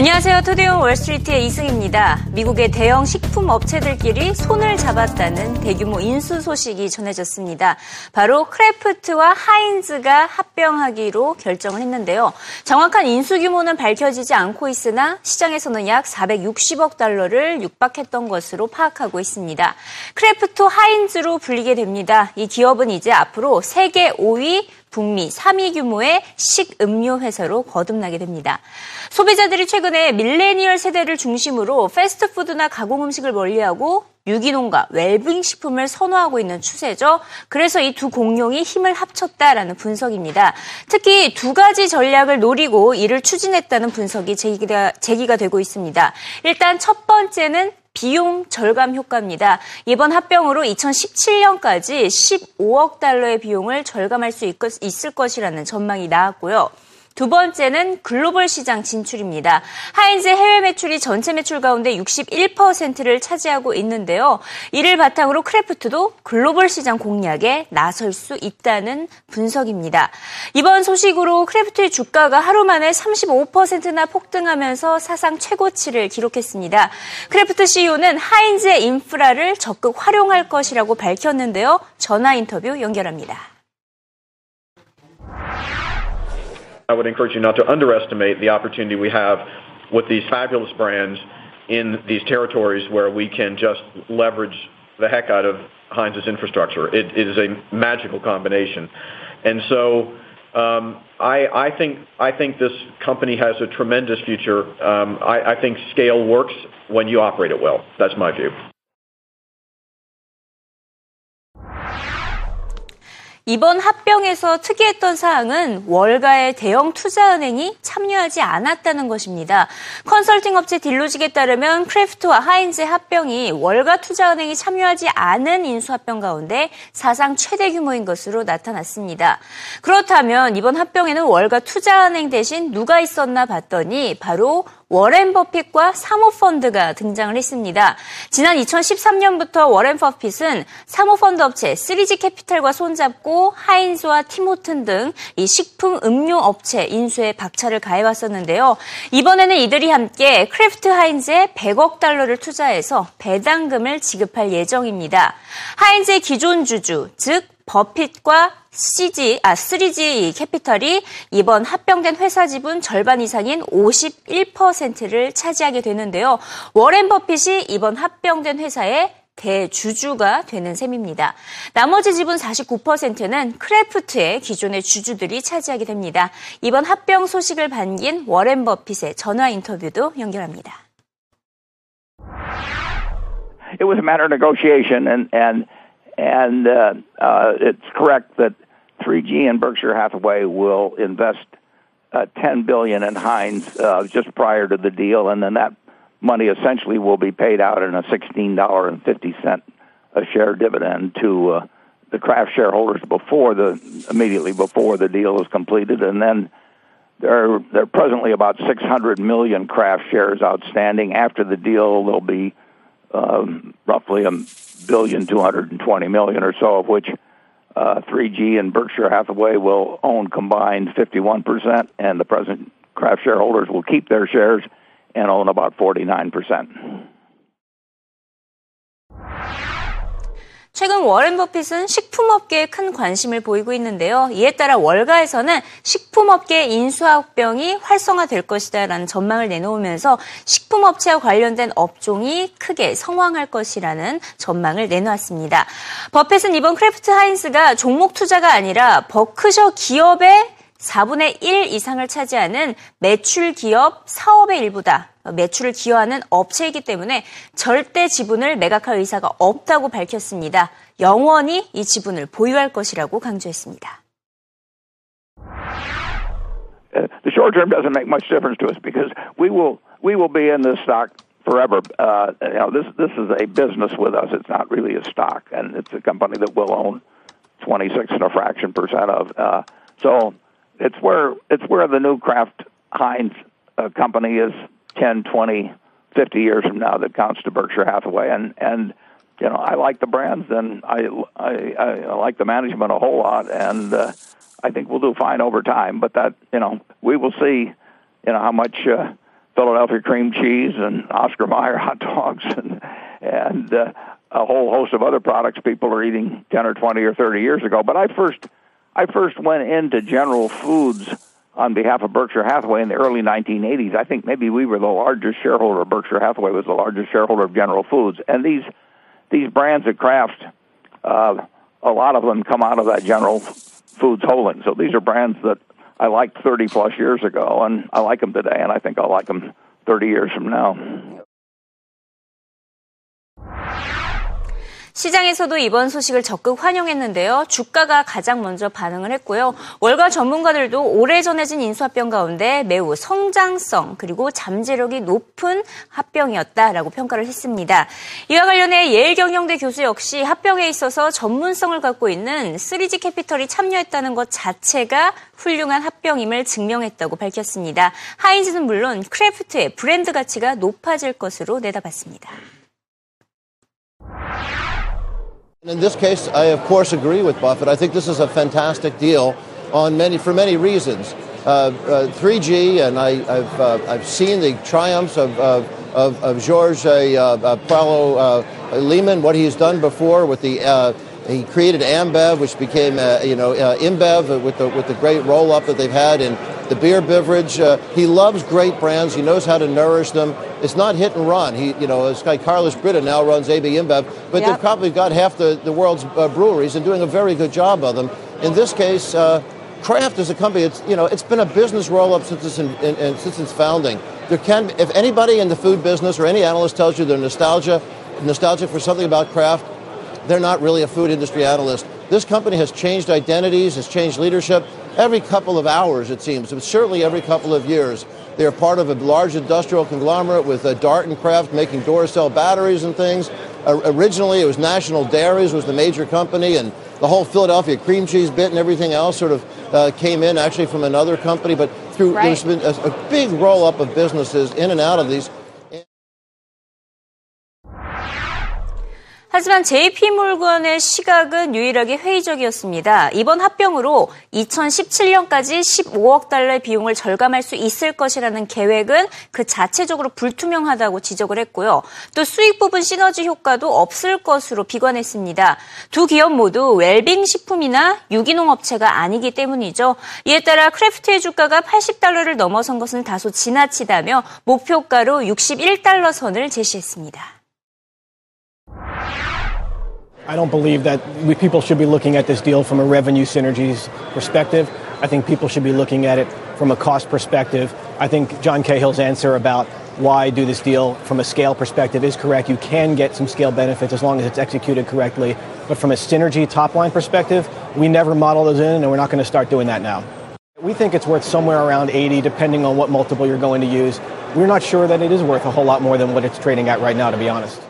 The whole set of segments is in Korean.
안녕하세요. Today on Wall Street의 이승입니다. 미국의 대형 식품 업체들끼리 손을 잡았다는 대규모 인수 소식이 전해졌습니다. 바로 크래프트와 하인즈가 합병하기로 결정을 했는데요. 정확한 인수 규모는 밝혀지지 않고 있으나 시장에서는 약 460억 달러를 육박했던 것으로 파악하고 있습니다. 크래프트 하인즈로 불리게 됩니다. 이 기업은 이제 앞으로 세계 5위 북미 3위 규모의 식음료 회사로 거듭나게 됩니다. 소비자들이 최근에 밀레니얼 세대를 중심으로 패스트푸드나 가공 음식을 멀리하고 유기농과 웰빙 식품을 선호하고 있는 추세죠. 그래서 이 두 공룡이 힘을 합쳤다라는 분석입니다. 특히 두 가지 전략을 노리고 이를 추진했다는 분석이 제기가, 제기가 되고 있습니다. 일단 첫 번째는 비용 절감 효과입니다. 이번 합병으로 2017년까지 15억 달러의 비용을 절감할 수 있을 것이라는 전망이 나왔고요. 두 번째는 글로벌 시장 진출입니다. 하인즈 해외 매출이 전체 매출 가운데 61%를 차지하고 있는데요. 이를 바탕으로 크래프트도 글로벌 시장 공략에 나설 수 있다는 분석입니다. 이번 소식으로 크래프트의 주가가 하루 만에 35%나 폭등하면서 사상 최고치를 기록했습니다. 크래프트 CEO는 하인즈의 인프라를 적극 활용할 것이라고 밝혔는데요. 전화 인터뷰 연결합니다. I would encourage you not to underestimate the opportunity we have with these fabulous brands in these territories where we can just leverage the heck out of Heinz's infrastructure. it, is a magical combination. And so um, I, think I think this company has a tremendous future. Um, I think scale works when you operate it well. That's my view. 이번 합병에서 특이했던 사항은 월가의 대형 투자은행이 참여하지 않았다는 것입니다. 컨설팅 업체 딜로직에 따르면 크래프트와 하인즈의 합병이 월가 투자은행이 참여하지 않은 인수합병 가운데 사상 최대 규모인 것으로 나타났습니다. 그렇다면 이번 합병에는 월가 투자은행 대신 누가 있었나 봤더니 바로 워렌 버핏과 사모펀드가 등장을 했습니다. 지난 2013년부터 워렌 버핏은 사모펀드 업체 3G 캐피탈과 손잡고 하인즈와 팀호튼 등 이 식품 음료 업체 인수에 박차를 가해왔었는데요. 이번에는 이들이 함께 크래프트 하인즈에 100억 달러를 투자해서 배당금을 지급할 예정입니다. 하인즈의 기존 주주, 즉 버핏과 CG, 아, 3G 캐피털이 이번 합병된 회사 지분 절반 이상인 51%를 차지하게 되는데요. 워렌 버핏이 이번 합병된 회사의 대주주가 되는 셈입니다. 나머지 지분 49%는 크래프트의 기존의 주주들이 차지하게 됩니다. 이번 합병 소식을 반긴 워렌 버핏의 전화 인터뷰도 연결합니다. It was a matter of negotiation and and And uh, uh, it's correct that 3G and Berkshire Hathaway will invest uh, 10 billion in Heinz uh, just prior to the deal, and then that money essentially will be paid out in a $16.50 a share dividend to uh, the Kraft shareholders before the immediately before the deal is completed, and then there are, there are presently about 600 million Kraft shares outstanding. After the deal, there'll be um, roughly a billion two hundred and twenty million or so, of which uh, 3G and Berkshire Hathaway will own combined 51%, and the present Kraft shareholders will keep their shares and own about 49%. 최근 워렌 버핏은 식품업계에 큰 관심을 보이고 있는데요. 이에 따라 월가에서는 식품업계 인수합병이 활성화될 것이다라는 전망을 내놓으면서 식품업체와 관련된 업종이 크게 성황할 것이라는 전망을 내놓았습니다. 버핏은 이번 크래프트 하인스가 종목 투자가 아니라 버크셔 기업의 4분의 1 이상을 차지하는 매출 기업 사업의 일부다. 매출을 기여하는 업체이기 때문에 절대 지분을 매각할 의사가 없다고 밝혔습니다. 영원히 이 지분을 보유할 것이라고 강조했습니다. The short term doesn't make much difference to us because we will we will be in this stock forever. Uh, you know, this this is a business with us. It's not really a stock, and it's a company that we'll own 26 and a fraction percent of. Uh, so it's where it's where the new Kraft Heinz uh, company is 10, 20, 50 years from now that counts to Berkshire Hathaway. And and you know I like the brands and I I, I like the management a whole lot, and uh, I think we'll do fine over time. But that you know we will see you know how much uh, Philadelphia cream cheese and Oscar Mayer hot dogs and and uh, a whole host of other products people are eating 10 or 20 or 30 years ago. But I first I first went into General Foods on behalf of Berkshire Hathaway in the early 1980s. I think maybe we were the largest shareholder. Berkshire Hathaway was the largest shareholder of General Foods, and these these brands at Kraft, uh, a lot of them come out of that General Foods holding. So these are brands that I liked 30 plus years ago, and I like them today, and I think I'll like them 30 years from now. 시장에서도 이번 소식을 적극 환영했는데요. 주가가 가장 먼저 반응을 했고요. 월가 전문가들도 올해 전해진 인수합병 가운데 매우 성장성 그리고 잠재력이 높은 합병이었다라고 평가를 했습니다. 이와 관련해 예일경영대 교수 역시 합병에 있어서 전문성을 갖고 있는 3G 캐피털이 참여했다는 것 자체가 훌륭한 합병임을 증명했다고 밝혔습니다. 하인즈는 물론 크래프트의 브랜드 가치가 높아질 것으로 내다봤습니다. In this case, I of course agree with Buffett. I think this is a fantastic deal on many for many reasons. Uh, uh, 3G, and I, have uh, I've seen the triumphs of of, of, of George uh, uh, Paulo uh, Lehman, what he's done before with the. he created Ambev, which became, you know, InBev with the with the great roll up that they've had in the beer beverage. he loves great brands. He knows how to nourish them. It's not hit and run. He, you know, this guy Carlos Britta now runs AB InBev, but yep. they've probably got half the, the world's uh, breweries and doing a very good job of them. In this case, uh, Kraft is a company. It's you know, it's been a business roll up since its in, in, in, since its founding. There can, if anybody in the food business or any analyst tells you they're nostalgia, nostalgic for something about Kraft, they're not really a food industry analyst. This company has changed identities, has changed leadership every couple of hours, it seems, but certainly every couple of years. They are part of a large industrial conglomerate with uh, Dart and Kraft making Duracell batteries and things. Uh, originally, it was National Dairies was the major company, and the whole Philadelphia cream cheese bit and everything else sort of uh, came in actually from another company. But through right. there's been a, a big roll up of businesses in and out of these. 하지만 JP몰건의 시각은 유일하게 회의적이었습니다. 이번 합병으로 2017년까지 15억 달러의 비용을 절감할 수 있을 것이라는 계획은 그 자체적으로 불투명하다고 지적을 했고요. 또 수익 부분 시너지 효과도 없을 것으로 비관했습니다. 두 기업 모두 웰빙 식품이나 유기농 업체가 아니기 때문이죠. 이에 따라 크래프트의 주가가 80달러를 넘어선 것은 다소 지나치다며 목표가로 61달러 선을 제시했습니다. I don't believe that we, people should be looking at this deal from a revenue synergies perspective. I think people should be looking at it from a cost perspective. I think John Cahill's answer about why do this deal from a scale perspective is correct. You can get some scale benefits as long as it's executed correctly. But from a synergy top line perspective, we never model those in, and we're not going to start doing that now. We think it's worth somewhere around 80, depending on what multiple you're going to use. We're not sure that it is worth a whole lot more than what it's trading at right now, to be honest.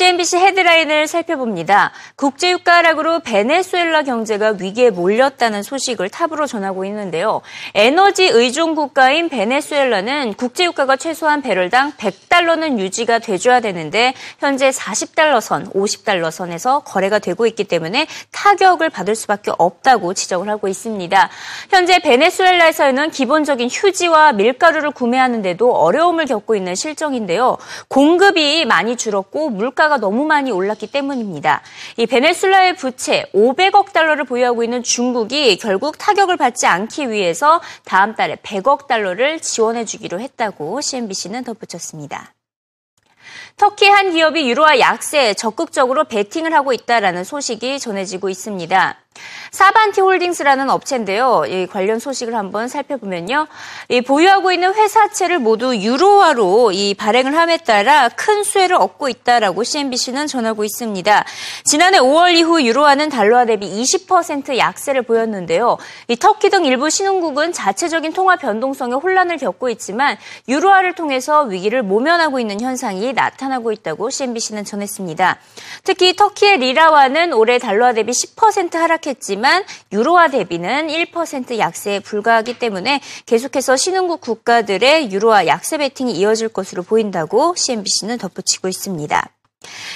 CNBC 헤드라인을 살펴봅니다. 국제유가 하락으로 베네수엘라 경제가 위기에 몰렸다는 소식을 탑으로 전하고 있는데요. 에너지 의존 국가인 베네수엘라는 국제유가가 최소한 배럴당 100달러는 유지가 돼줘야 되는데 현재 40달러 선, 50달러 선에서 거래가 되고 있기 때문에 타격을 받을 수밖에 없다고 지적을 하고 있습니다. 현재 베네수엘라에서는 기본적인 휴지와 밀가루를 구매하는데도 어려움을 겪고 있는 실정인데요. 공급이 많이 줄었고 물가가 물가가 너무 많이 올랐기 때문입니다. 이 베네수엘라의 부채 500억 달러를 보유하고 있는 중국이 결국 타격을 받지 않기 위해서 다음 달에 100억 달러를 지원해 주기로 했다고 CNBC는 덧붙였습니다. 터키 한 기업이 유로화 약세에 적극적으로 베팅을 하고 있다라는 소식이 전해지고 있습니다. 사반티 홀딩스라는 업체인데요. 이 관련 소식을 한번 살펴보면요. 이 보유하고 있는 회사채를 모두 유로화로 이 발행을 함에 따라 큰 수혜를 얻고 있다라고 CNBC는 전하고 있습니다. 지난해 5월 이후 유로화는 달러화 대비 20% 약세를 보였는데요. 이 터키 등 일부 신흥국은 자체적인 통화 변동성에 혼란을 겪고 있지만 유로화를 통해서 위기를 모면하고 있는 현상이 나타나고 있다고 CNBC는 전했습니다. 특히 터키의 리라화는 올해 달러화 대비 10% 하락했 하락했지만 유로화 대비는 1% 약세에 불과하기 때문에 계속해서 신흥국 국가들의 유로화 약세 베팅이 이어질 것으로 보인다고 CNBC는 덧붙이고 있습니다.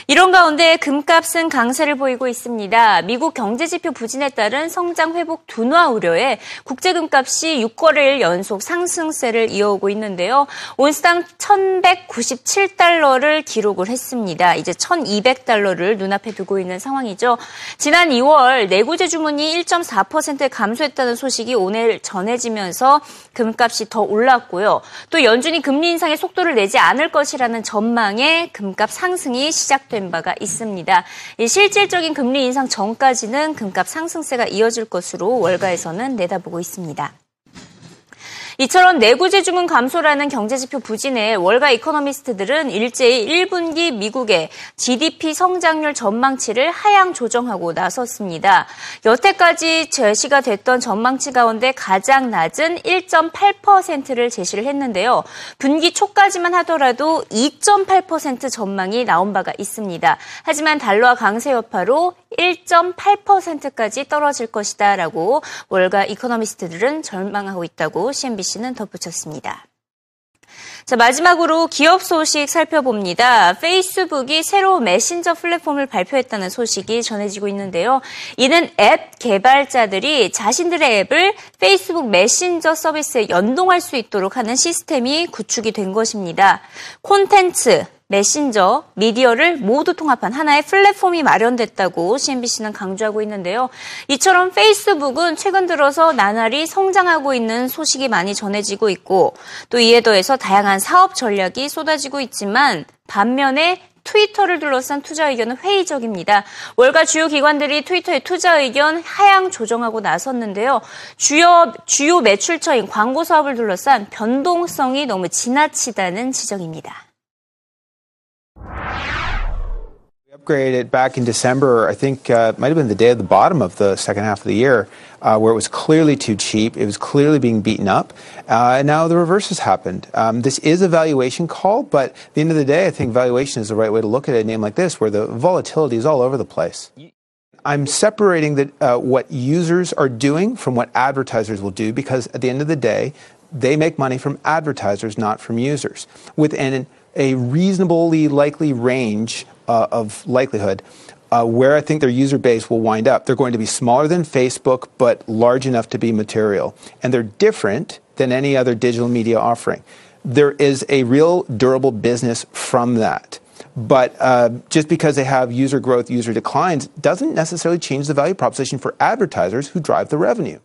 이런 가운데 금값은 강세를 보이고 있습니다. 미국 경제지표 부진에 따른 성장 회복 둔화 우려에 국제금값이 6거래일 연속 상승세를 이어오고 있는데요. 온스당 1197달러를 기록을 했습니다. 이제 1200달러를 눈앞에 두고 있는 상황이죠. 지난 2월 내구재 주문이 1.4% 감소했다는 소식이 오늘 전해지면서 금값이 더 올랐고요. 또 연준이 금리 인상의 속도를 내지 않을 것이라는 전망에 금값 상승이 시작된 바가 있습니다. 실질적인 금리 인상 전까지는 금값 상승세가 이어질 것으로 월가에서는 내다보고 있습니다. 이처럼 내구재 주문 감소라는 경제지표 부진에 월가 이코노미스트들은 일제히 1분기 미국의 GDP 성장률 전망치를 하향 조정하고 나섰습니다. 여태까지 제시가 됐던 전망치 가운데 가장 낮은 1.8%를 제시를 했는데요. 분기 초까지만 하더라도 2.8% 전망이 나온 바가 있습니다. 하지만 달러와 강세 여파로 1.8%까지 떨어질 것이다라고 월가 이코노미스트들은 전망하고 있다고 CNBC 는 덧붙였습니다. 자, 마지막으로 기업 소식 살펴봅니다. 페이스북이 새로 메신저 플랫폼을 발표했다는 소식이 전해지고 있는데요. 이는 앱 개발자들이 자신들의 앱을 페이스북 메신저 서비스에 연동할 수 있도록 하는 시스템이 구축이 된 것입니다. 콘텐츠, 메신저, 미디어를 모두 통합한 하나의 플랫폼이 마련됐다고 CNBC는 강조하고 있는데요. 이처럼 페이스북은 최근 들어서 나날이 성장하고 있는 소식이 많이 전해지고 있고 또 이에 더해서 다양한 사업 전략이 쏟아지고 있지만 반면에 트위터를 둘러싼 투자 의견은 회의적입니다. 월가 주요 기관들이 트위터의 투자 의견 하향 조정하고 나섰는데요. 주요, 주요 매출처인 광고 사업을 둘러싼 변동성이 너무 지나치다는 지적입니다. Upgraded back in December. I think uh, might have been the day of the bottom of the second half of the year, uh, where it was clearly too cheap. It was clearly being beaten up, uh, and now the reverse has happened. Um, this is a valuation call, but at the end of the day, I think valuation is the right way to look at a name like this, where the volatility is all over the place. I'm separating the, uh, what users are doing from what advertisers will do because at the end of the day, they make money from advertisers, not from users. Within a reasonably likely range uh, of likelihood uh, where I think their user base will wind up. They're going to be smaller than Facebook, but large enough to be material. And they're different than any other digital media offering. There is a real durable business from that. But uh, just because they have user growth, user declines, doesn't necessarily change the value proposition for advertisers who drive the revenue.